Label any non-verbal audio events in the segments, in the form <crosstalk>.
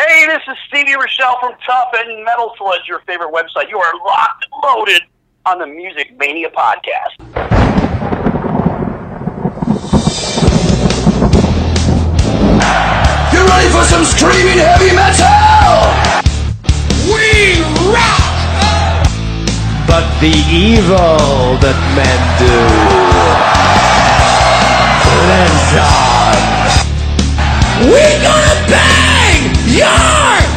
Hey, this is Stevie Rachelle from Tuff and Metal Sludge, your favorite website. You are locked and loaded on the Music Mania podcast. You ready for some screaming heavy metal? We rock! but the evil that men do lives on. We're gonna bang your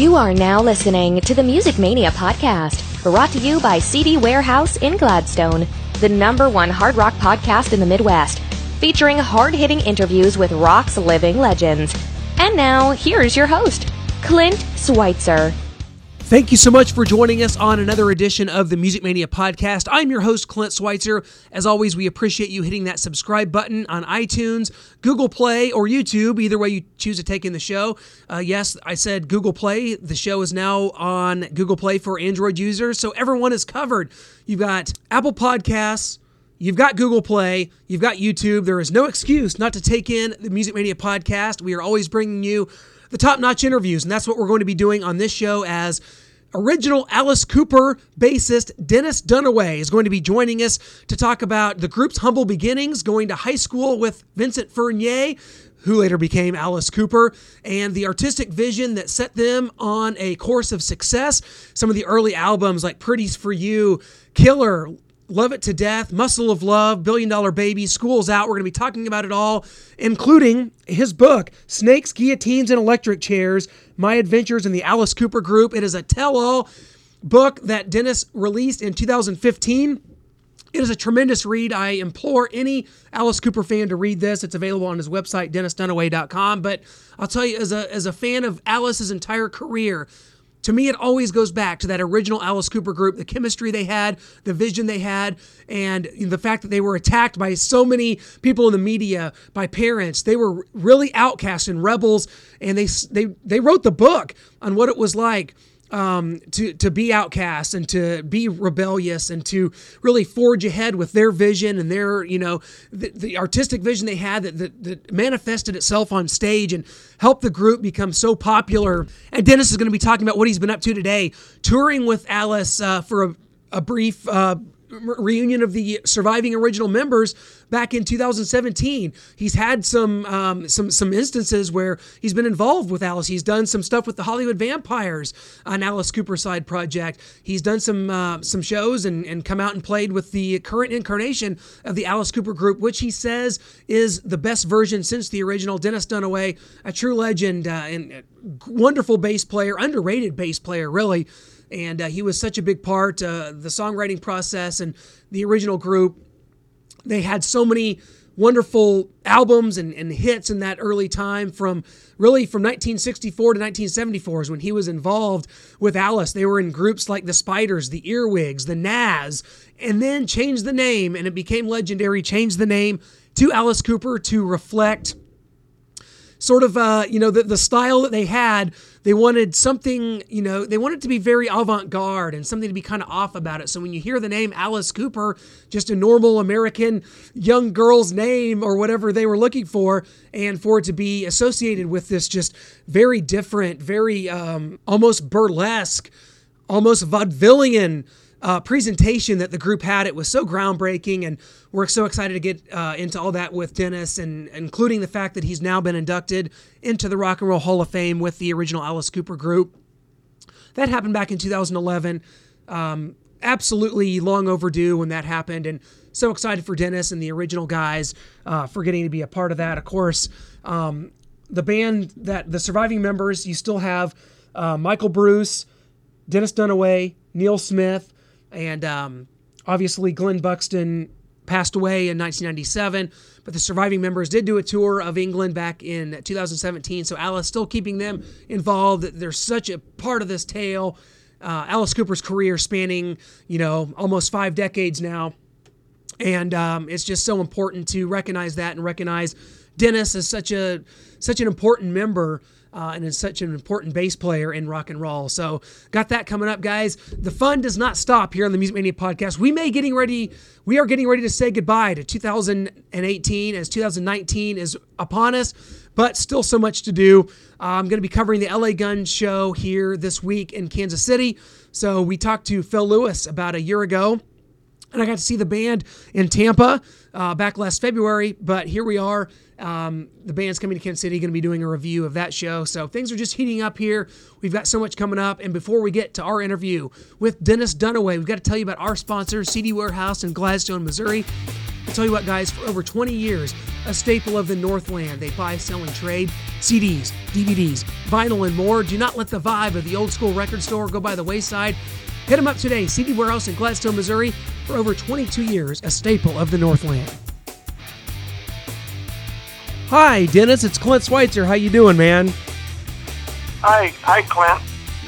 You are now listening to the Music Mania podcast, brought to you by CD Warehouse in Gladstone, the number one hard rock podcast in the Midwest, featuring hard hitting interviews with rock's living legends. And now, here's your host, Clint Schweitzer. Thank you so much for joining us on another edition of the Music Mania podcast. I'm your host, Clint Schweitzer. As always, we appreciate you hitting that subscribe button on iTunes, Google Play, or YouTube, either way you choose to take in the show. Uh, yes, I said Google Play. The show is now on Google Play for Android users, so everyone is covered. You've got Apple Podcasts. You've got Google Play, you've got YouTube. There is no excuse not to take in the Music Mania podcast. We are always bringing you the top notch interviews, and that's what we're going to be doing on this show as original Alice Cooper bassist Dennis Dunaway is going to be joining us to talk about the group's humble beginnings, going to high school with Vincent Furnier, who later became Alice Cooper, and the artistic vision that set them on a course of success. Some of the early albums like Pretties for You, Killer, Love It to Death, Muscle of Love, Billion Dollar Baby, School's Out. We're going to be talking about it all, including his book, Snakes, Guillotines, and Electric Chairs My Adventures in the Alice Cooper Group. It is a tell all book that Dennis released in 2015. It is a tremendous read. I implore any Alice Cooper fan to read this. It's available on his website, DennisDunaway.com. But I'll tell you, as a, as a fan of Alice's entire career, to me, it always goes back to that original Alice Cooper group, the chemistry they had, the vision they had, and the fact that they were attacked by so many people in the media, by parents. They were really outcasts and rebels, and they they they wrote the book on what it was like um, to to be outcast and to be rebellious and to really forge ahead with their vision and their you know the, the artistic vision they had that, that, that manifested itself on stage and helped the group become so popular. And Dennis is going to be talking about what he's been up to today, touring with Alice uh, for a, a brief. Uh, reunion of the surviving original members back in 2017. He's had some um, some some instances where he's been involved with Alice. He's done some stuff with the Hollywood Vampires, on Alice Cooper side project. He's done some uh, some shows and, and come out and played with the current incarnation of the Alice Cooper group, which he says is the best version since the original. Dennis Dunaway, a true legend uh, and wonderful bass player, underrated bass player, really and uh, he was such a big part uh, the songwriting process and the original group. They had so many wonderful albums and, and hits in that early time from really from 1964 to 1974 is when he was involved with alice. They were in groups like the spiders the earwigs the Nazz and then changed the name and it became legendary changed the name to alice cooper to reflect sort of uh, you know the, the style that they had they wanted something you know they wanted to be very avant-garde and something to be kind of off about it. So when you hear the name alice cooper just a normal american young girl's name or whatever they were looking for and for it to be associated with this just very different very um, almost burlesque almost vaudevillian uh, presentation that the group had. It was so groundbreaking, and we're so excited to get uh, into all that with Dennis, and including the fact that he's now been inducted into the Rock and Roll Hall of Fame with the original Alice Cooper group. That happened back in 2011. Um, absolutely long overdue when that happened, and so excited for Dennis and the original guys uh, for getting to be a part of that. Of course, um, the band that the surviving members, you still have uh, Michael Bruce, Dennis Dunaway, Neil Smith, and um, obviously Glenn Buxton passed away in 1997. But the surviving members did do a tour of England back in 2017. So Alice still keeping them involved. They're such a part of this tale. Uh, Alice Cooper's career spanning, you know, almost five decades now. And um, it's just so important to recognize that and recognize Dennis as such a such an important member uh, and is such an important bass player in rock and roll. So, got that coming up, guys. The fun does not stop here on the Music Mania podcast. We may getting ready, we are getting ready to say goodbye to 2018 as 2019 is upon us, but still so much to do. Uh, I'm going to be covering the LA Gun show here this week in Kansas City. So, we talked to Phil Lewis about a year ago and I got to see the band in Tampa uh, back last February. But here we are. Um, the band's coming to Kansas City, going to be doing a review of that show. So things are just heating up here. We've got so much coming up. And before we get to our interview with Dennis Dunaway, we've got to tell you about our sponsor, CD Warehouse in Gladstone, Missouri. I'll tell you what, guys, for over 20 years, a staple of the Northland. They buy, sell, and trade CDs, DVDs, vinyl, and more. Do not let the vibe of the old school record store go by the wayside. Hit them up today, CD Warehouse in Gladstone, Missouri, for over 22 years, a staple of the Northland. Hi, Dennis. It's Clint Schweitzer. How you doing, man? Hi, hi, Clint.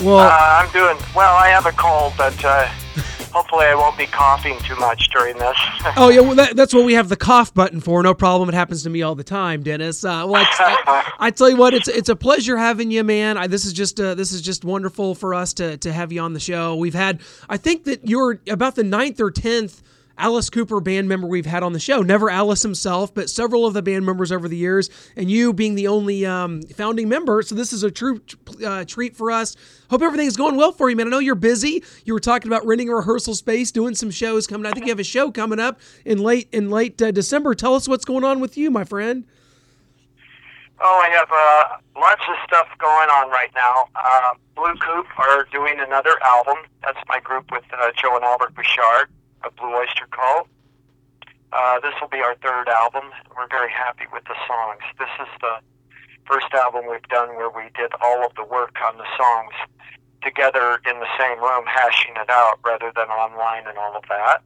Well, Uh, I'm doing well. I have a cold, but uh, hopefully I won't be coughing too much during this. <laughs> oh yeah, well that, that's what we have the cough button for. No problem. It happens to me all the time, Dennis. Uh, well, I, I, <laughs> I tell you what, it's it's a pleasure having you, man. I, this is just uh, this is just wonderful for us to to have you on the show. We've had, I think that you're about the ninth or tenth. Alice Cooper band member we've had on the show. Never Alice himself, but several of the band members over the years, and you being the only um, founding member. So this is a true uh, treat for us. Hope everything's going well for you, man. I know you're busy. You were talking about renting a rehearsal space, doing some shows coming. I think you have a show coming up in late in late uh, December. Tell us what's going on with you, my friend. oh, I have uh, lots of stuff going on right now. Uh, Blue Coupe are doing another album. That's my group with uh, Joe and Albert Bouchard of Blue Oyster Cult. Uh, this will be our third album. We're very happy with the songs. This is the first album we've done where we did all of the work on the songs together in the same room, hashing it out rather than online and all of that.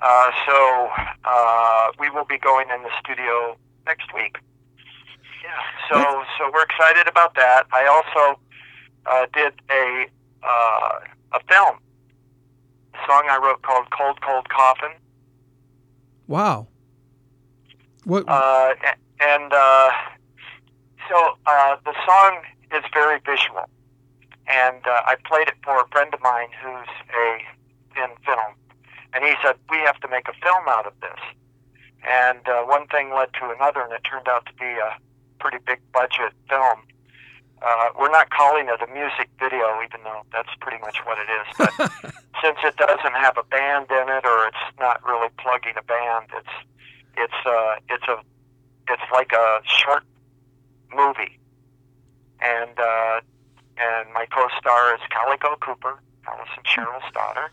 Uh, so uh, we will be going in the studio next week. Yeah, so so we're excited about that. I also uh, did a uh, a film a song I wrote called "Cold Cold Coffin," Wow. What? uh, and uh, so uh, the song is very visual. And uh, I played it for a friend of mine who's a in film, and he said we have to make a film out of this. And uh, one thing led to another, and it turned out to be a pretty big budget film. Uh, we're not calling it a music video, even though that's pretty much what it is. But <laughs> since it doesn't have a band in it, or it's not really plugging a band, it's it's uh, it's a it's like a short movie. And uh, and my co-star is Calico Cooper, Alice and Sheryl's daughter,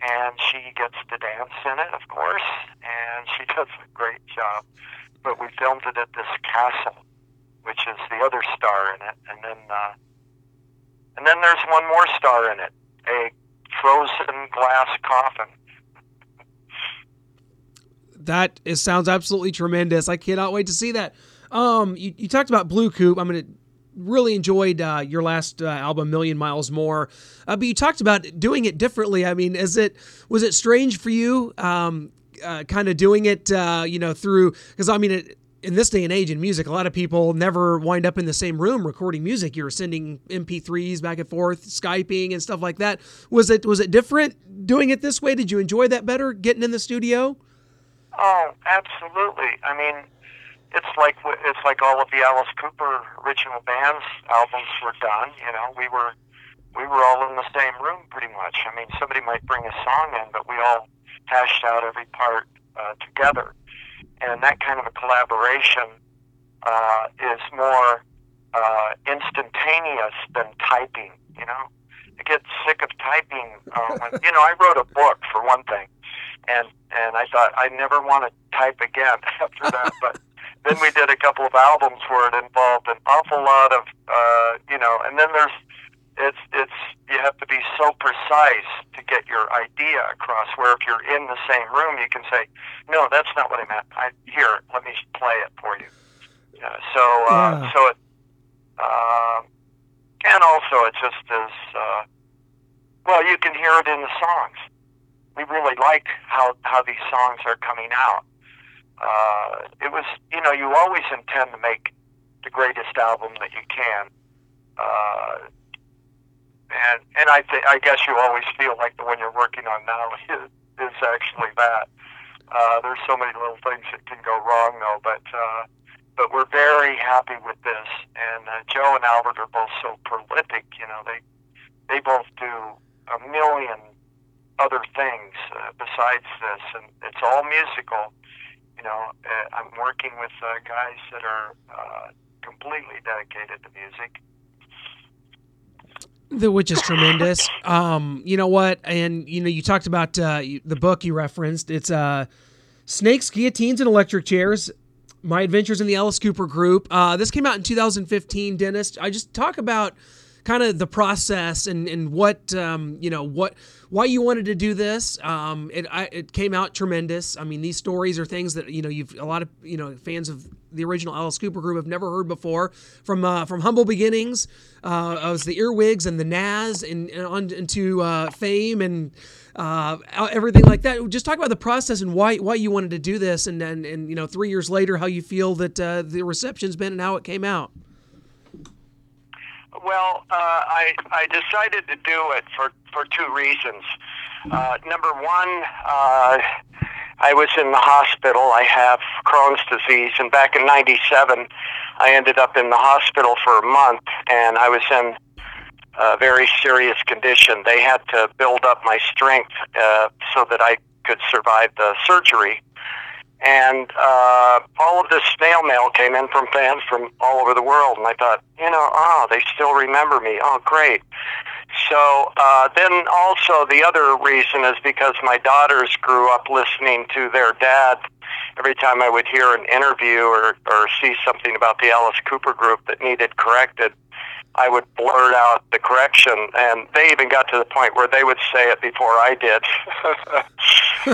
and she gets to dance in it, of course, and she does a great job. But we filmed it at this castle, which is the other star in it, and then uh, and then there's one more star in it, a frozen glass coffin. That is, sounds absolutely tremendous. I cannot wait to see that. Um, you, you talked about Blue Coupe. I'm gonna really enjoyed uh, your last uh, album, Million Miles More. Uh, but you talked about doing it differently. I mean, is it was it strange for you, um, uh, kind of doing it, uh, you know, through because I mean. It, in this day and age in music, a lot of people never wind up in the same room recording music. You're sending MP3s back and forth, Skyping and stuff like that. Was it was it different doing it this way? Did you enjoy that better, getting in the studio? Oh, absolutely. I mean, it's like it's like all of the Alice Cooper original bands albums were done. You know, we were we were all in the same room pretty much. I mean, somebody might bring a song in, but we all hashed out every part uh, together, and that kind of a collaboration uh, is more uh, instantaneous than typing. You know, I get sick of typing. Uh, when, <laughs> you know, I wrote a book for one thing, and and I thought I never want to type again <laughs> after that, but <laughs> then we did a couple of albums where it involved an awful lot of uh, you know and then there's it's it's you have to be so precise to get your idea across where if you're in the same room you can say no that's not what i meant. I here let me play it for you. Uh, so uh, Yeah. so it um and also it just is uh, well you can hear it in the songs we really like how how these songs are coming out uh, it was, you know, you always intend to make the greatest album that you can. Uh, and and I th- I guess you always feel like the one you're working on now <laughs> is, is actually that. Uh, there's so many little things that can go wrong though, but uh, but we're very happy with this. And uh, Joe and Albert are both so prolific. You know, they they both do a million other things uh, besides this, and it's all musical. You know, uh, I'm working with uh, guys that are uh, completely dedicated to music. The, which is tremendous. <laughs> Um, you know what? And you know, you talked about uh, the book you referenced. It's uh, Snakes, Guillotines, and Electric Chairs. My Adventures in the Alice Cooper Group. Uh, this came out in 2015. Dennis, I just talk about kind of the process and and what um, you know what why you wanted to do this. Um, it I, it came out tremendous. I mean, these stories are things that you know you've a lot of you know fans of the original Alice Cooper Group have never heard before. From uh, from humble beginnings, uh, the earwigs and the Nazz and, and on into uh, fame and uh, everything like that. Just talk about the process and why why you wanted to do this, and and, and you know three years later how you feel that uh, the reception's been and how it came out. Well, uh, I I decided to do it for for two reasons. Uh, number one, uh, I was in the hospital. I have Crohn's disease, and back in '97, I ended up in the hospital for a month, and I was in a very serious condition. They had to build up my strength uh, so that I could survive the surgery. And uh, all of this snail mail came in from fans from all over the world, and I thought, you know, oh, they still remember me. Oh, great. So uh, then also the other reason is because my daughters grew up listening to their dad. Every time I would hear an interview or, or see something about the Alice Cooper group that needed corrected, I would blurt out the correction, and they even got to the point where they would say it before I did.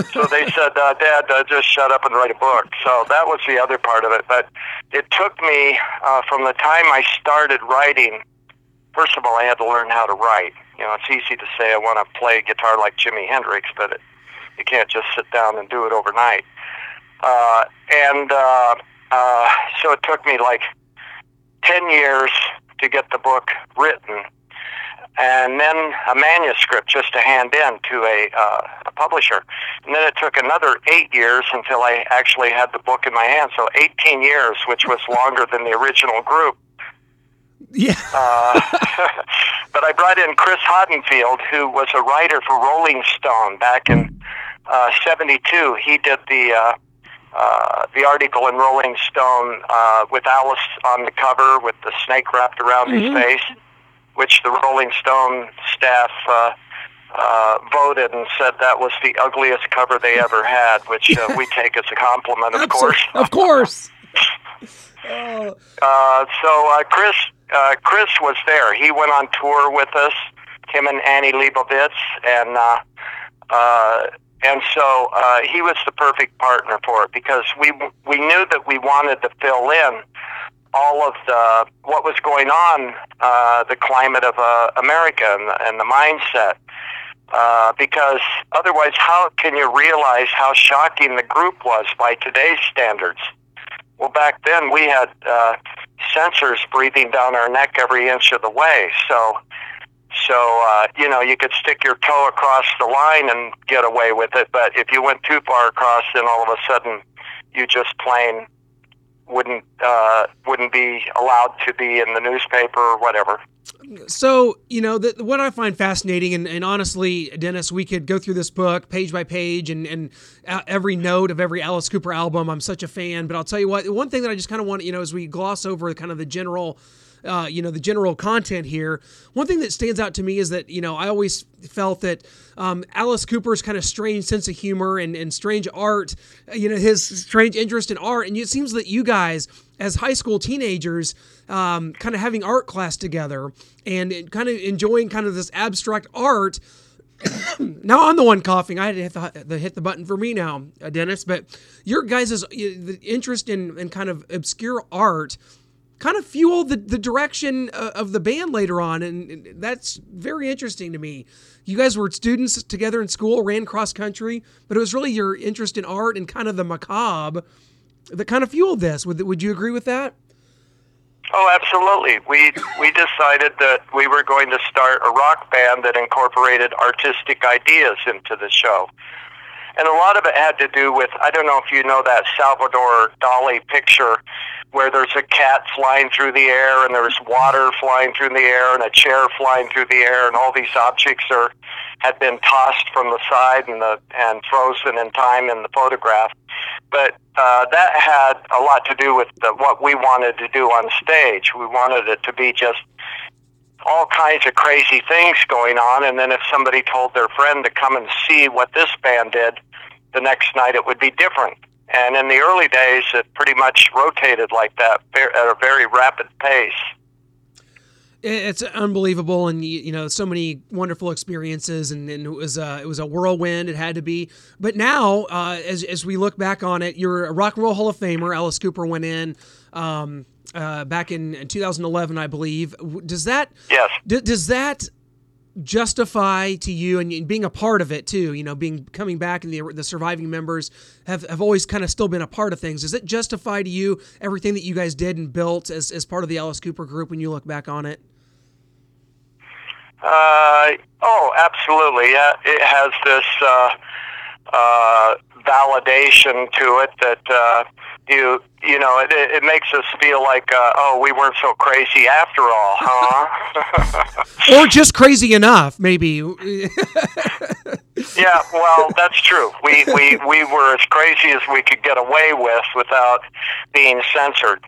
<laughs> so they said, uh, "Dad, uh, just shut up and write a book." So that was the other part of it. But it took me uh, from the time I started writing. First of all, I had to learn how to write. You know, it's easy to say I want to play guitar like Jimi Hendrix, but it, you can't just sit down and do it overnight. Uh, and uh, uh, so it took me like ten years to get the book written, and then a manuscript just to hand in to a, uh, a publisher. And then it took another eight years until I actually had the book in my hand. So 18 years, which was longer than the original group. Yeah. Uh, <laughs> but I brought in Chris Hodenfield, who was a writer for Rolling Stone back in uh, '72. He did the uh, the article in Rolling Stone uh, with Alice on the cover with the snake wrapped around his face, which the Rolling Stone staff uh, uh, voted and said that was the ugliest cover they ever had, which uh, we <laughs> take as a compliment, of course. Of course. Oh, <laughs> Uh, so uh, Chris uh, Chris was there. He went on tour with us, him and Annie Leibovitz, and uh, uh, and so uh, he was the perfect partner for it because we we knew that we wanted to fill in all of the what was going on, uh, the climate of uh, America and the, and the mindset. Uh, because otherwise, how can you realize how shocking the group was by today's standards? Well, back then we had uh, censors breathing down our neck every inch of the way. So, so uh, you know, you could stick your toe across the line and get away with it. But if you went too far across, then all of a sudden you just plain wouldn't uh, wouldn't be allowed to be in the newspaper or whatever. So, you know, the, what I find fascinating, and, and honestly, Dennis, we could go through this book page by page and, and uh, every note of every Alice Cooper album. I'm such a fan. But I'll tell you what, one thing that I just kind of want, you know, as we gloss over kind of the general. Uh, you know the general content here. One thing that stands out to me is that you know I always felt that um, Alice Cooper's kind of strange sense of humor and, and strange art, you know his strange interest in art, and it seems that you guys as high school teenagers, um, kind of having art class together and kind of enjoying kind of this abstract art. <coughs> now I'm the one coughing. I had to hit the, the hit the button for me now, uh, Dennis. But your guys' interest in, in kind of obscure art kind of fueled the, the direction uh, of the band later on, and, that's very interesting to me. You guys were students together in school, ran cross country, but it was really your interest in art and kind of the macabre that kind of fueled this. Would would you agree with that? Oh, absolutely. We we decided that we were going to start a rock band that incorporated artistic ideas into the show. And a lot of it had to do with I don't know if you know that Salvador Dali picture where there's a cat flying through the air and there's water flying through the air and a chair flying through the air and all these objects are had been tossed from the side and the and frozen in time in the photograph. But uh, that had a lot to do with the, what we wanted to do on stage. We wanted it to be just all kinds of crazy things going on, and then if somebody told their friend to come and see what this band did, the next night it would be different. And in the early days, it pretty much rotated like that at a very rapid pace. It's unbelievable, and you, know, so many wonderful experiences, and, and, it was a it was a whirlwind. It had to be, but now, uh, as as we look back on it, you're a Rock and Roll Hall of Famer. Alice Cooper went in. Um, uh, back in, in 2011, I believe. Does that yes? D- does that justify to you and being a part of it too? You know, being coming back and the the surviving members have, have always kind of still been a part of things. Does it justify to you everything that you guys did and built as as part of the Alice Cooper group when you look back on it? Uh, oh, absolutely. Yeah, it has this uh, uh, validation to it that uh, you you know it, it makes us feel like uh, oh we weren't so crazy after all, huh? <laughs> or just crazy enough, maybe. <laughs> yeah, well, that's true. We we we were as crazy as we could get away with without being censored.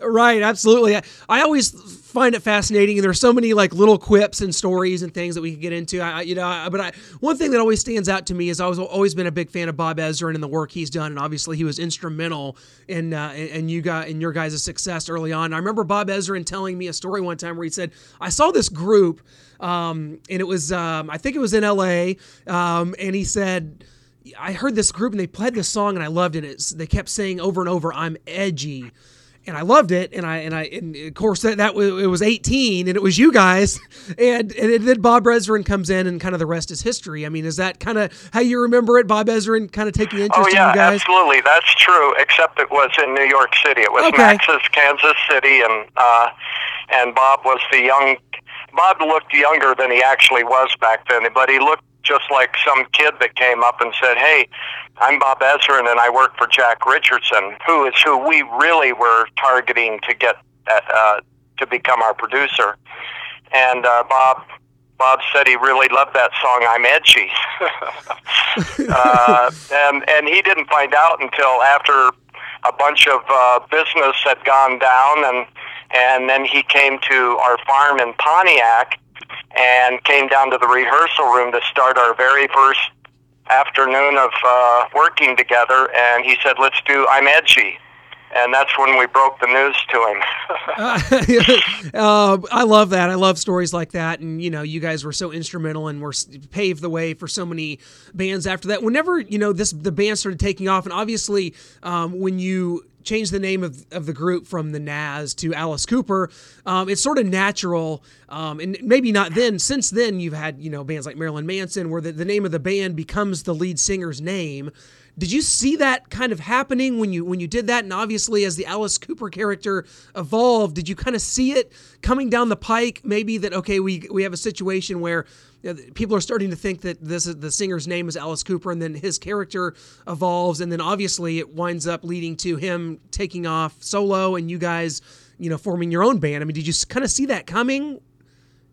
Right, absolutely. I, I always find it fascinating, and there's so many like little quips and stories and things that we could get into. I, you know, I, but I, one thing that always stands out to me is I was always been a big fan of Bob Ezrin and the work he's done, and obviously he was instrumental in uh, in you got in your guys' success early on. I remember Bob Ezrin telling me a story one time where he said, "I saw this group, um, and it was um, I think it was in L.A., um, and he said." I heard this group and they played this song and I loved it. It's, they kept saying over and over, "I'm edgy." And I loved it. And I and I and of course that that was, it was 18, and it was you guys, <laughs> and and then Bob Ezrin comes in, and kind of the rest is history. I mean, is that kind of how you remember it? Bob Ezrin kind of taking interest oh, yeah, in you guys. absolutely, that's true. Except it was in New York City. It was Okay. Max's Kansas City, and uh, and Bob was the young. Bob looked younger than he actually was back then, but he looked just like some kid that came up and said, "Hey, I'm Bob Ezrin, and I work for Jack Richardson, who is who we really were targeting to get uh, to become our producer." And uh, Bob Bob said he really loved that song "I'm Edgy," <laughs> uh, and and he didn't find out until after a bunch of uh, business had gone down, and and then he came to our farm in Pontiac and came down to the rehearsal room to start our very first afternoon of uh, working together. And he said, "Let's do I'm Edgy." And that's when we broke the news to him. <laughs> <laughs> uh, I love that. I love stories like that, and you know, you guys were so instrumental and were paved the way for so many bands after that. Whenever you know this, the band started taking off, and obviously, um, when you changed the name of, of the group from the Nazz to Alice Cooper, um, it's sort of natural, um, and maybe not then. Since then, you've had you know bands like Marilyn Manson, where the, the name of the band becomes the lead singer's name. Did you see that kind of happening when you when you did that? And obviously, as the Alice Cooper character evolved, did you kind of see it coming down the pike? Maybe that okay, we we have a situation where people are starting to think that this is the singer's name is Alice Cooper, and then his character evolves, and then obviously it winds up leading to him taking off solo, and you guys, you know, forming your own band. I mean, did you kind of see that coming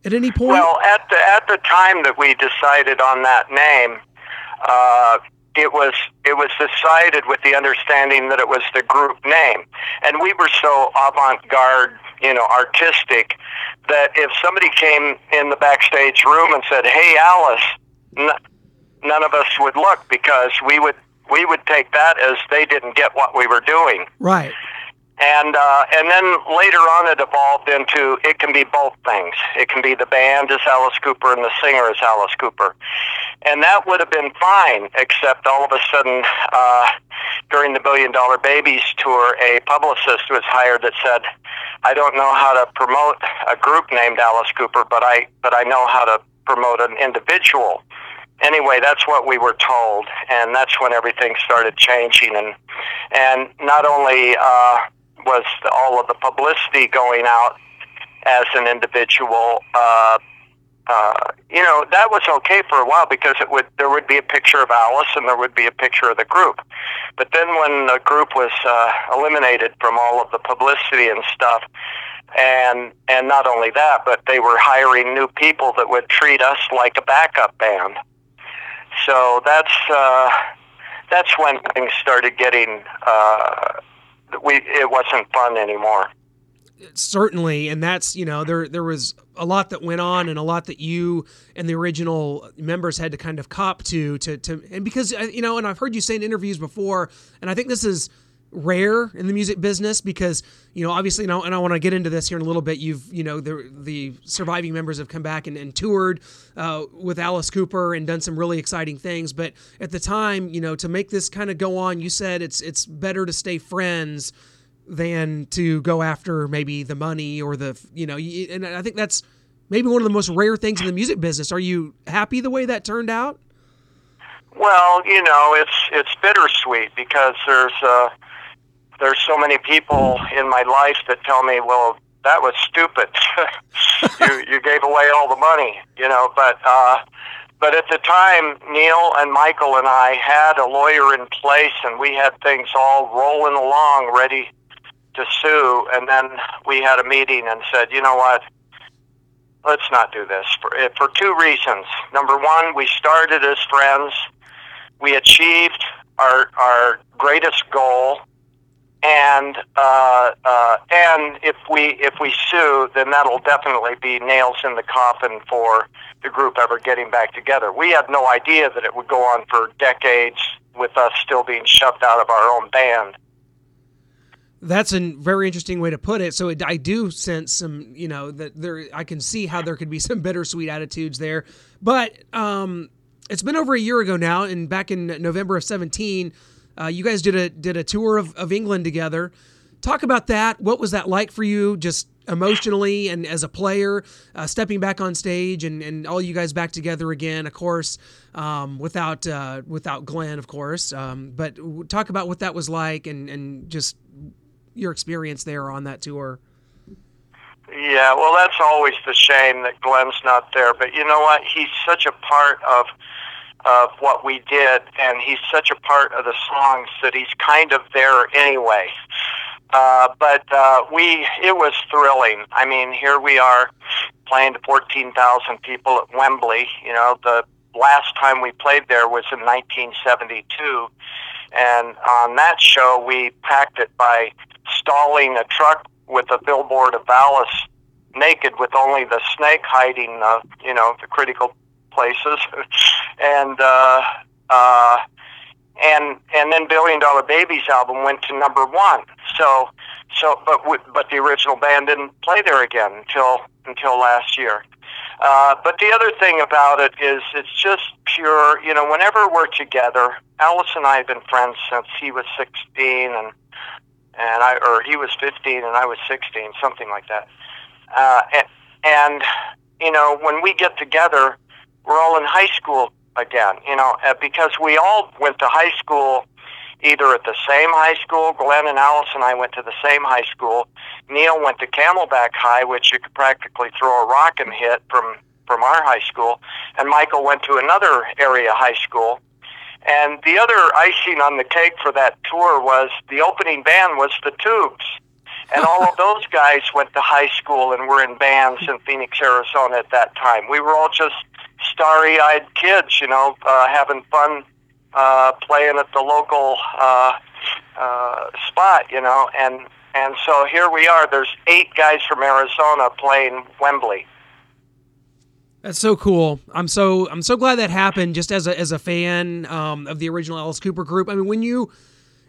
at any point? Well, at the at the time that we decided on that name, uh, it was it was decided with the understanding that it was the group name, and we were so avant-garde, you know, artistic that if somebody came in the backstage room and said, "Hey, Alice," n- none of us would look because we would we would take that as they didn't get what we were doing. right. And uh, and then later on, it evolved into it can be both things. It can be the band is Alice Cooper and the singer is Alice Cooper, and that would have been fine. Except all of a sudden, uh, during the Billion Dollar Babies tour, a publicist was hired that said, "I don't know how to promote a group named Alice Cooper, but I but I know how to promote an individual." Anyway, that's what we were told, and that's when everything started changing, and and not only. Uh, was all of the publicity going out as an individual. Uh, uh, you know that was okay for a while because it would there would be a picture of Alice and there would be a picture of the group, but then when the group was uh, eliminated from all of the publicity and stuff, and and not only that, but they were hiring new people that would treat us like a backup band. So that's uh, that's when things started getting uh, we it wasn't fun anymore. certainly and that's you know there there was a lot that went on and a lot that you and the original members had to kind of cop to to to and because uh, you know and I've heard you say in interviews before and I think this is rare in the music business because you know obviously know, and I want to get into this here in a little bit you've you know the the surviving members have come back and, and toured uh, with Alice Cooper and done some really exciting things but at the time you know to make this kind of go on you said it's it's better to stay friends than to go after maybe the money or the you know and I think that's maybe one of the most rare things in the music business. Are you happy the way that turned out? Well, you know, it's it's bittersweet because there's uh, there's so many people in my life that tell me, "Well, that was stupid. <laughs> you you gave away all the money," you know. But uh, but at the time, Neil and Michael and I had a lawyer in place, and we had things all rolling along, ready to sue. And then we had a meeting and said, "You know what? Let's not do this for eh, for two reasons. Number one, we started as friends. We achieved our our greatest goal." And uh, uh, and if we if we sue, then that'll definitely be nails in the coffin for the group ever getting back together. We had no idea that it would go on for decades with us still being shoved out of our own band. That's a very interesting way to put it. So it, I do sense some, you know, that there. I can see how there could be some bittersweet attitudes there, but um, it's been over a year ago now, and back in November of seventeen. Uh, you guys did a did a tour of, of England together. Talk about that. What was that like for you, just emotionally and as a player, uh, stepping back on stage and, and all you guys back together again? Of course, um, without uh, without Glenn, of course. Um, but talk about what that was like and and just your experience there on that tour. Yeah, well, that's always the shame that Glenn's not there. But you know what? He's such a part of of what we did, and he's such a part of the songs that he's kind of there anyway. Uh, but uh, we, it was thrilling. I mean, here we are playing to 14,000 people at Wembley. You know, the last time we played there was in 1972, and on that show we packed it by stalling a truck with a billboard of Alice naked with only the snake hiding, uh, you know, the critical places, and uh, uh, and and then Billion Dollar Babies album went to number one. So so but w- but the original band didn't play there again until until last year. Uh, but the other thing about it is it's just pure. You know, whenever we're together, Alice and I have been friends since he was 16 and and I or he was 15 and I was 16, something like that. Uh, and, and you know, when we get together, we're all in high school again, you know, uh, because we all went to high school either at the same high school. Glenn and Alice and I went to the same high school. Neil went to Camelback High, which you could practically throw a rock and hit from from our high school. And Michael went to another area high school. And the other icing on the cake for that tour was the opening band was the Tubes. And all of <laughs> those guys went to high school and were in bands in Phoenix, Arizona at that time. We were all just starry eyed kids, you know, uh, having fun uh, playing at the local uh, uh, spot, you know, and and so here we are. There's eight guys from Arizona playing Wembley. That's so cool. I'm so I'm so glad that happened. Just as a as a fan um, of the original Alice Cooper group. I mean, when you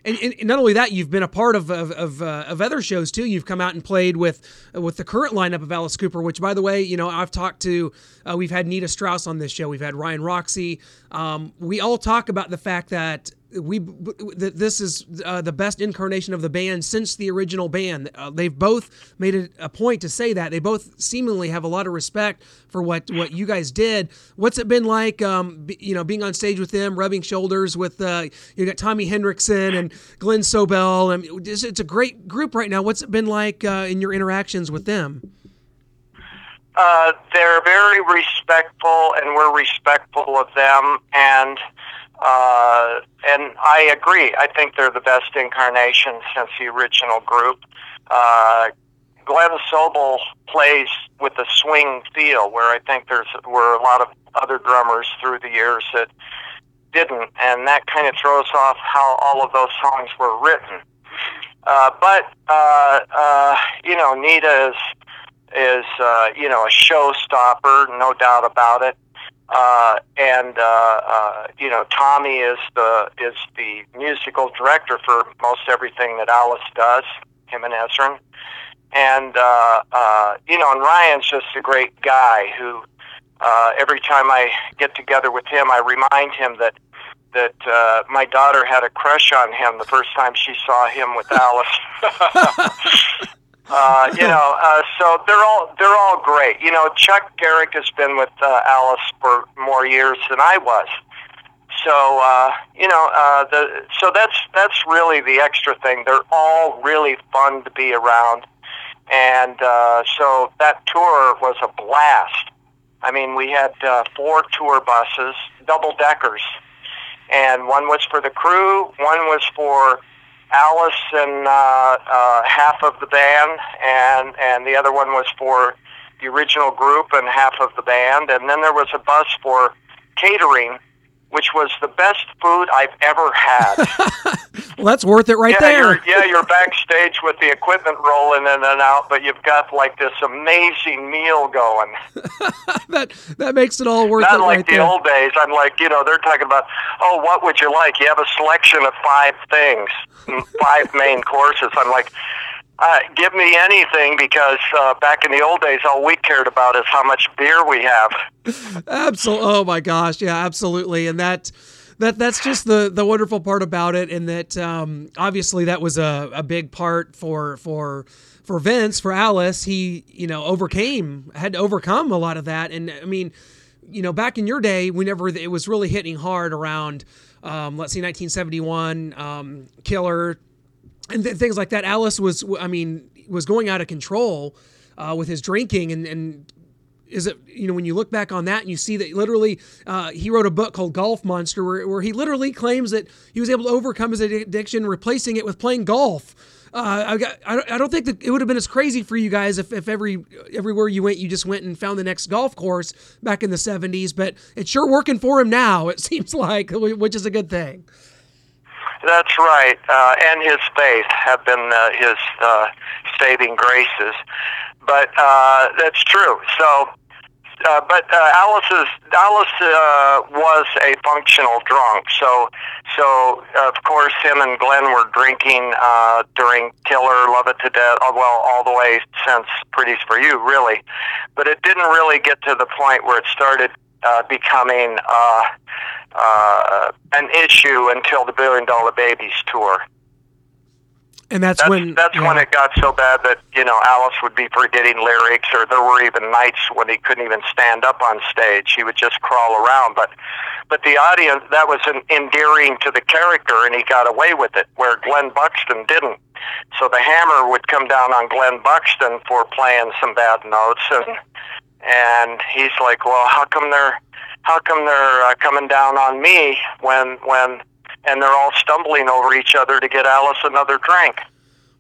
and, and not only that, you've been a part of of, of, uh, of, other shows too. You've come out and played with with the current lineup of Alice Cooper. Which, by the way, you know I've talked to. Uh, we've had Nita Strauss on this show. We've had Ryan Roxie. Um, we all talk about the fact that we this is uh, the best incarnation of the band since the original band. Uh, they've both made it a point to say that they both seemingly have a lot of respect for what what you guys did. What's it been like, um, you know, being on stage with them, rubbing shoulders with uh, you got Tommy Henriksen and Glenn Sobel. Mean, it's, it's a great group right now. What's it been like uh, in your interactions with them? Uh, they're very respectful, and we're respectful of them. And uh, and I agree. I think they're the best incarnation since the original group. Uh, Glenn Sobel plays with a swing feel, where I think there's were a lot of other drummers through the years that didn't, and that kind of throws off how all of those songs were written. Uh, but uh, uh, you know, Nita is is uh, you know a showstopper, no doubt about it. Uh, and uh, uh, you know, Tommy is the is the musical director for most everything that Alice does. Him and Ezrin, and uh, uh, you know, and Ryan's just a great guy who. Uh, every time I get together with him, I remind him that that uh, my daughter had a crush on him the first time she saw him with <laughs> Alice. <laughs> Uh, you <laughs> know, uh, so they're all they're all great. You know, Chuck Garric has been with uh, Alice for more years than I was. So uh, you know, uh, the so that's that's really the extra thing. They're all really fun to be around, and uh, so that tour was a blast. I mean, we had uh, four tour buses, double deckers, and one was for the crew, one was for Alice and uh, uh, half of the band, and and the other one was for the original group and half of the band, and then there was a bus for catering, which was the best food I've ever had. <laughs> well, that's worth it right yeah, there. You're, yeah, you're backstage with the equipment rolling in and out, but you've got like this amazing meal going. <laughs> that that makes it all worth Not it Not like right the there. old days. I'm like, you know, they're talking about, oh, what would you like? You have a selection of five things, five main courses. I'm like, uh, give me anything because uh, back in the old days, all we cared about is how much beer we have. Absolutely. Oh my gosh. Yeah, absolutely. And that that that's just the the wonderful part about it and that um, obviously that was a, a big part for for for Vince, for Alice, he, you know, overcame had to overcome a lot of that and I mean, you know, back in your day whenever it was really hitting hard around um, let's see 1971 um, Killer and th- things like that. Alice was, I mean, was going out of control uh, with his drinking, and and is it you know when you look back on that and you see that literally uh, he wrote a book called Golf Monster where, where he literally claims that he was able to overcome his addiction, replacing it with playing golf. Uh, I, got, I don't- think that it would have been as crazy for you guys if, if every everywhere you went you just went and found the next golf course back in the 70s but it's sure working for him now it <laughs> seems like which is a good thing That's right, uh, and his faith have been uh, his uh, saving graces. But uh, that's true. So, uh, but uh, Alice's Alice uh, was a functional drunk. So, so of course, him and Glenn were drinking uh, during Killer, Love It to Death. uh, Well, all the way since Pretties for You, really. But it didn't really get to the point where it started uh, becoming uh, uh, an issue until the Billion Dollar Babies tour. and that's, That's, when that's yeah. when it got so bad that you know Alice would be forgetting lyrics, or there were even nights when he couldn't even stand up on stage. He would just crawl around. But but the audience that was an, endearing to the character, and he got away with it, where Glenn Buxton didn't. So the hammer would come down on Glenn Buxton for playing some bad notes, and and he's like, well, how come they're how come they're uh, coming down on me when when and they're all stumbling over each other to get Alice another drink.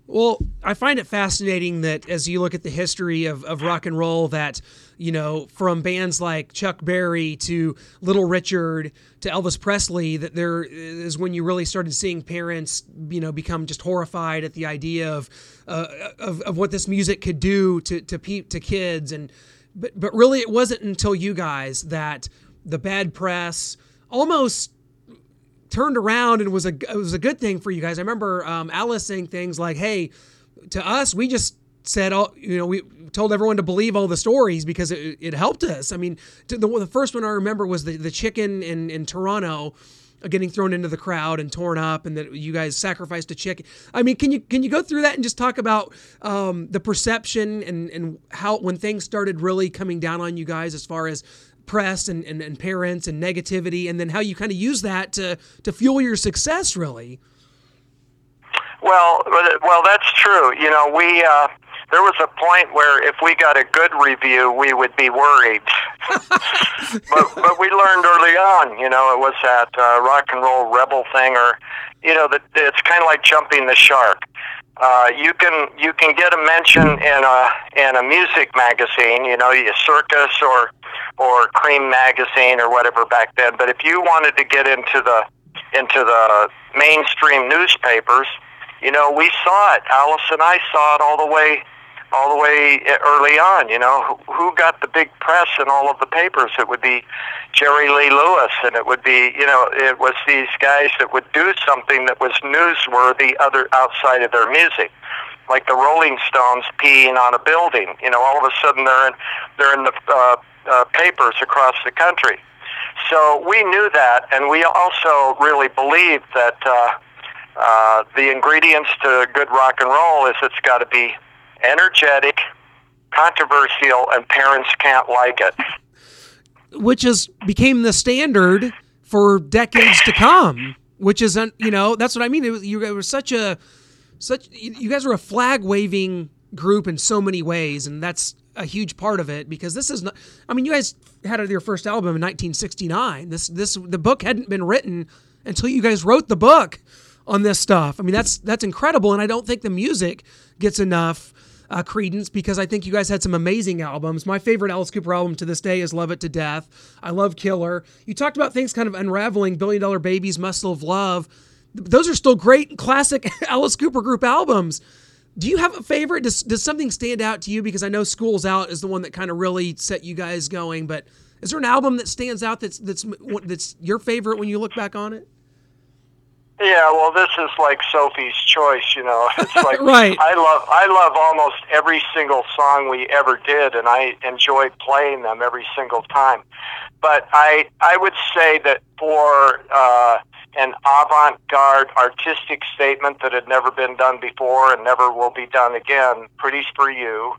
Well, I find it fascinating that as you look at the history of, of rock and roll, that, you know, from bands like Chuck Berry to Little Richard to Elvis Presley, that there is when you really started seeing parents, you know, become just horrified at the idea of uh, of, of what this music could do to to pe- to kids, and but but really it wasn't until you guys that the bad press almost turned around and was a it was a good thing for you guys. I remember um, Alice saying things like, "Hey, to us, we just said all you know we told everyone to believe all the stories because it, it helped us." I mean, the the first one I remember was the the chicken in in Toronto. Getting thrown into the crowd and torn up, and that you guys sacrificed a chicken. I mean, can you can you go through that and just talk about um, the perception and and how when things started really coming down on you guys as far as press and, and, and parents and negativity, and then how you kind of use that to to fuel your success, really. Well, well, that's true. You know, we uh, there was a point where if we got a good review, we would be worried. <laughs> but but we learned early on. You know, it was that uh, rock and roll rebel thing, or you know, that it's kind of like jumping the shark. Uh, you can you can get a mention in a in a music magazine, you know, a Circus or or Creem magazine or whatever back then. But if you wanted to get into the into the mainstream newspapers, you know, we saw it. Alice and I saw it all the way all the way early on. You know, who got the big press in all of the papers? It would be Jerry Lee Lewis, and it would be, you know, it was these guys that would do something that was newsworthy other outside of their music. Like the Rolling Stones peeing on a building, you know, all of a sudden they're in they're in the uh, uh, papers across the country. So we knew that, and we also really believed that uh, uh, the ingredients to good rock and roll is it's got to be energetic, controversial, and parents can't like it. Which is became the standard for decades to come. Which is, you know, that's what I mean. It was, you were such a, such you guys were a flag waving group in so many ways, and that's a huge part of it because this is not. I mean, you guys had your first album in 1969. This this the book hadn't been written until you guys wrote the book on this stuff. I mean, that's that's incredible, and I don't think the music gets enough uh, credence because I think you guys had some amazing albums. My favorite Alice Cooper album to this day is Love It to Death. I love Killer. You talked about things kind of unraveling, Billion Dollar Babies, Muscle of Love. Those are still great classic <laughs> Alice Cooper group albums. Do you have a favorite? Does, does something stand out to you? Because I know Schools Out is the one that kind of really set you guys going, but is there an album that stands out that's that's that's your favorite when you look back on it? Yeah, well, this is like Sophie's Choice, you know. <laughs> It's like right. I love I love almost every single song we ever did, and I enjoy playing them every single time. But I I would say that for uh, an avant-garde artistic statement that had never been done before and never will be done again, "Pretties for You,"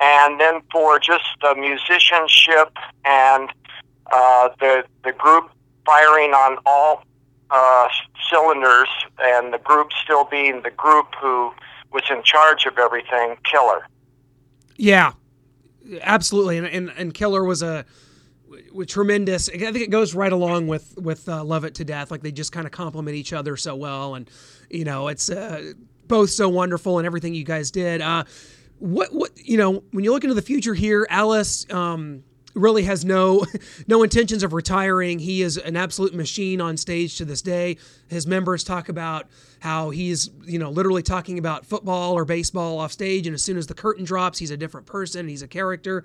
and then for just the musicianship and uh, the the group firing on all uh, cylinders, and the group still being the group who was in charge of everything, Killer. Yeah, absolutely, and and, and Killer was a tremendous. I think it goes right along with with uh, Love It to Death. Like they just kind of complement each other so well, and you know it's uh, both so wonderful and everything you guys did. Uh, what what you know when you look into the future here, Alice. Um, really has no <laughs> no intentions of retiring. He is an absolute machine on stage to this day. His members talk about how he's you know literally talking about football or baseball off stage, and as soon as the curtain drops, he's a different person. He's a character.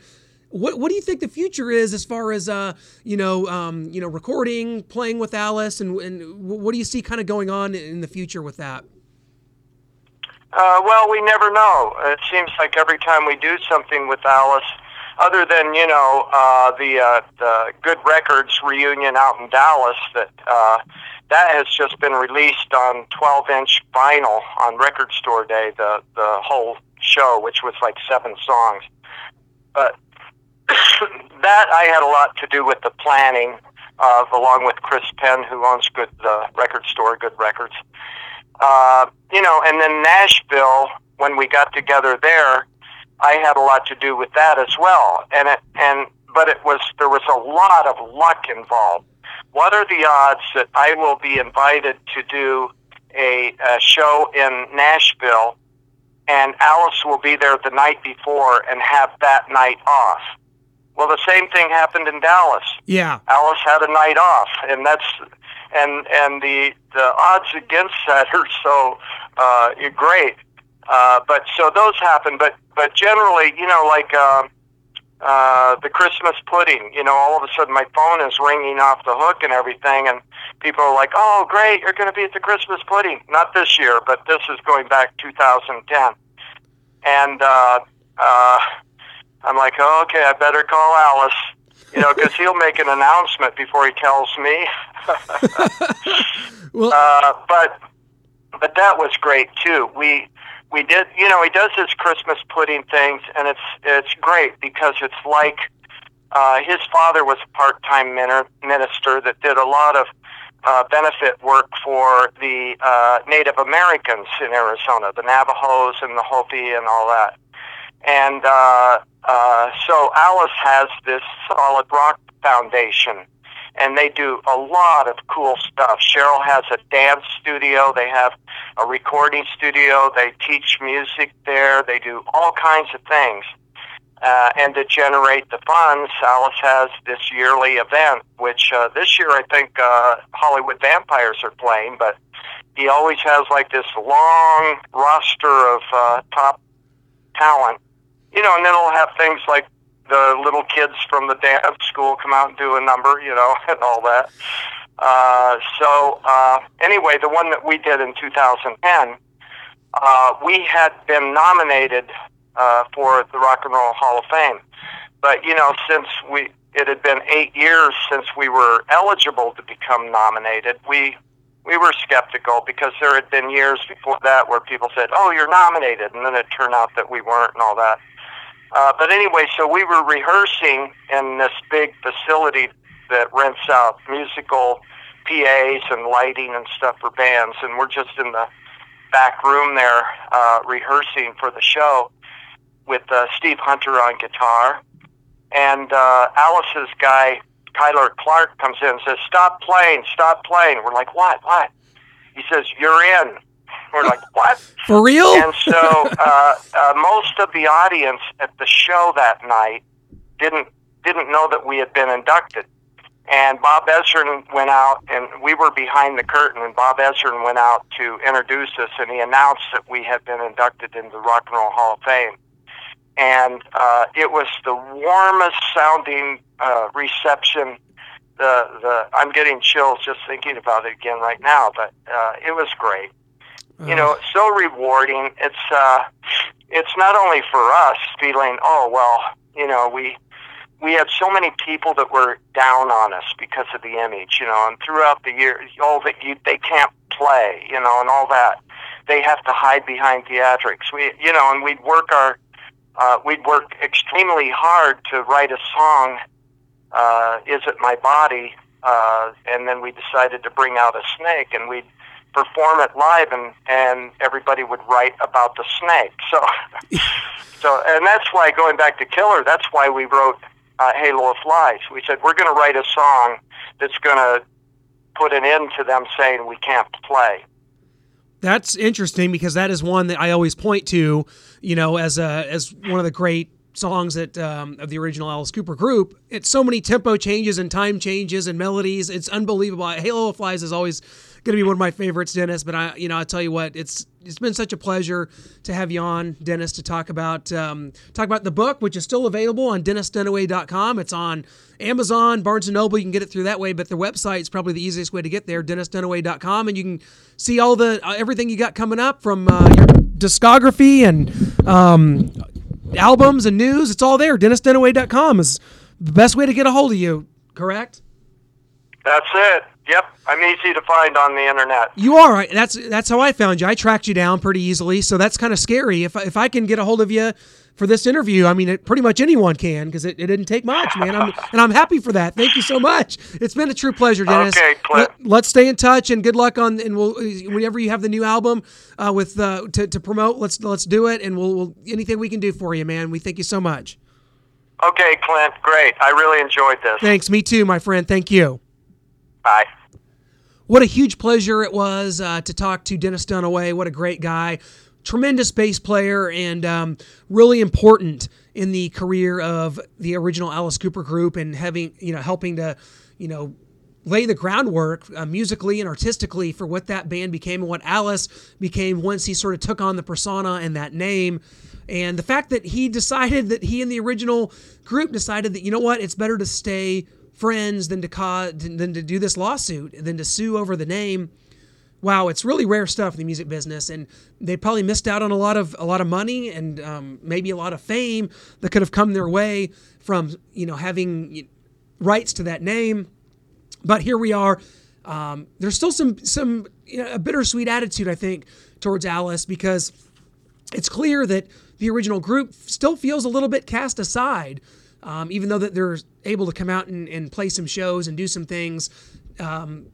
What, what do you think the future is as far as uh, you know um, you know recording, playing with Alice, and, and what do you see kind of going on in the future with that? Uh, well, we never know. It seems like every time we do something with Alice, other than you know uh, the uh, the Good Records reunion out in Dallas that uh, that has just been released on 12 inch vinyl on Record Store Day. The the whole show, which was like seven songs, but <coughs> that I had a lot to do with the planning, uh, along with Chris Penn, who owns Good the record store, Good Records. Uh, you know, and then Nashville, when we got together there, I had a lot to do with that as well. And it, and but it was there was a lot of luck involved. What are the odds that I will be invited to do a, a show in Nashville, and Alice will be there the night before and have that night off? Well, the same thing happened in Dallas. Yeah, Alice had a night off, and that's and and the the odds against that <laughs> are so uh, great. Uh, but so those happen, but but generally, you know, like um, uh, the Christmas pudding, you know, all of a sudden my phone is ringing off the hook and everything, and people are like, "Oh, great, you're going to be at the Christmas pudding." Not this year, but this is going back 2010, and uh, uh, I'm like, oh, "Okay, I better call Alice." You know, because he'll make an announcement before he tells me. <laughs> Well- uh, but but that was great too. We we did, you know, he does his Christmas pudding things, and it's it's great because it's like uh, his father was a part-time minister that did a lot of uh, benefit work for the uh, Native Americans in Arizona, the Navajos and the Hopi and all that. And uh, uh, so Alice has this solid rock foundation, and they do a lot of cool stuff. Sheryl has a dance studio. They have a recording studio. They teach music there. They do all kinds of things. Uh, and to generate the funds, Alice has this yearly event, which uh, this year I think uh, Hollywood Vampires are playing, but he always has like this long roster of uh, top talent, you know, and then he'll have things like the little kids from the dance school come out and do a number, you know, <laughs> and all that. Uh, so uh, anyway, the one that we did in 2010, uh, we had been nominated uh, for the Rock and Roll Hall of Fame, but you know, since we it had been eight years since we were eligible to become nominated, we we were skeptical because there had been years before that where people said, "Oh, you're nominated," and then it turned out that we weren't and all that. Uh, but anyway, so we were rehearsing in this big facility that rents out musical PAs and lighting and stuff for bands, and we're just in the back room there uh, rehearsing for the show with uh, Steve Hunter on guitar, and uh, Alice's guy Kyler Clark comes in and says, "Stop playing, stop playing." We're like, "What? What?" He says, "You're in." We're like, "What?" For real? And so uh, uh, most of the audience at the show that night didn't didn't know that we had been inducted. And Bob Ezrin went out, and we were behind the curtain, and Bob Ezrin went out to introduce us, and he announced that we had been inducted into the Rock and Roll Hall of Fame. And uh, it was the warmest sounding uh, reception. The the I'm getting chills just thinking about it again right now, but uh, it was great you know, so rewarding. It's uh, it's not only for us feeling, oh well, you know, we we had so many people that were down on us because of the image, you know, and throughout the year, oh, that you they can't play, you know, and all that. They have to hide behind theatrics. We, you know, and we'd work our, uh, we'd work extremely hard to write a song. Uh, Is it my body? Uh, and then we decided to bring out a snake, and we'd perform it live and and everybody would write about the snake so <laughs> so and that's why going back to killer that's why we wrote uh, halo of flies we said we're going to write a song that's going to put an end to them saying we can't play That's interesting because that is one that I always point to, you know, as a as one of the great songs that um, of the original Alice Cooper group. It's so many tempo changes and time changes and melodies. It's unbelievable. Halo of Flies is always going to be one of my favorites, Dennis. But I, you know, I tell you what, it's it's been such a pleasure to have you on, Dennis, to talk about um, talk about the book, which is still available on DennisDunaway.com. It's on Amazon, Barnes and Noble. You can get it through that way, but the website is probably the easiest way to get there, DennisDunaway.com, and you can see all the uh, everything you got coming up from uh, your discography and um, albums and news. It's all there. DennisDunaway.com is the best way to get a hold of you. Correct? that's it yep i'm easy to find on the internet You are. That's that's how I found you. I tracked you down pretty easily, so that's kind of scary. If I- if I can get a hold of you for this interview, I mean, it, pretty much anyone can because it, it didn't take much, man. I'm, <laughs> and I'm happy for that. Thank you so much. It's been a true pleasure, Dennis. Okay, Clint. Let, us stay in touch and good luck on. And we'll whenever you have the new album uh, with uh, to, to promote, let's let's do it, and we'll, we'll anything we can do for you, man. We thank you so much. okay clint great i really enjoyed this Thanks. Me too, my friend. Thank you. bye What a huge pleasure it was uh, to talk to Dennis Dunaway. What a great guy. Tremendous bass player and um, really important in the career of the original Alice Cooper group and having, you know, helping to, you know, lay the groundwork uh, musically and artistically for what that band became and what Alice became once he sort of took on the persona and that name. And the fact that he decided that he and the original group decided that, you know what, it's better to stay friends than to cause than to do this lawsuit than to sue over the name wow it's really rare stuff in the music business and they probably missed out on a lot of a lot of money and um, maybe a lot of fame that could have come their way from you know having rights to that name. But here we are. Um, there's still some some you know, a bittersweet attitude, I think, towards Alice because it's clear that the original group still feels a little bit cast aside, um, even though that they're able to come out and, and play some shows and do some things. Um,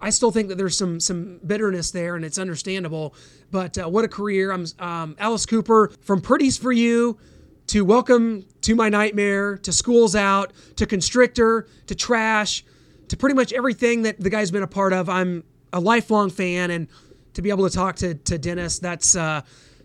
I still think that there's some some bitterness there, and it's understandable. But uh, what a career! I'm um, Alice Cooper from Pretties for You to Welcome to My Nightmare to Schools Out to Constrictor to Trash to pretty much everything that the guy's been a part of. I'm a lifelong fan, and to be able to talk to to Dennis, that's. Uh,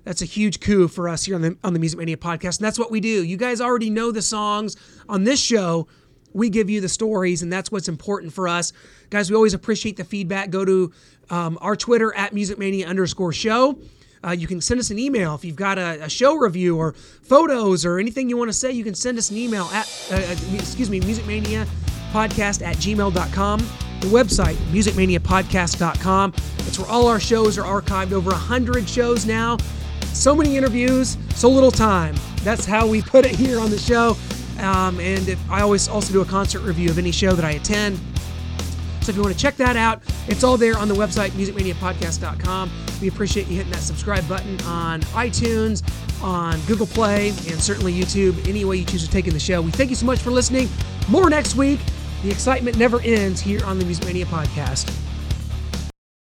that's a huge coup for us here on the on the Music Mania podcast, and that's what we do. You guys already know the songs on this show. We give you the stories, and that's what's important for us, guys. We always appreciate the feedback. Go to um, our Twitter at Music Mania underscore show. Uh, you can send us an email if you've got a, a, show review or photos or anything you want to say. You can send us an email at uh, excuse me musicmania podcast at gmail.com. The website, musicmaniapodcast.com. It's where all our shows are archived. Over 100 shows now. So many interviews, so little time. That's how we <laughs> put it here on the show. Um, and if, I always also do a concert review of any show that I attend. So if you want to check that out, it's all there on the website, musicmaniapodcast.com. We appreciate you hitting that subscribe button on iTunes, on Google Play, and certainly YouTube. Any way you choose to take in the show. We thank you so much for listening. More next week. The excitement never ends here on the Music Mania podcast.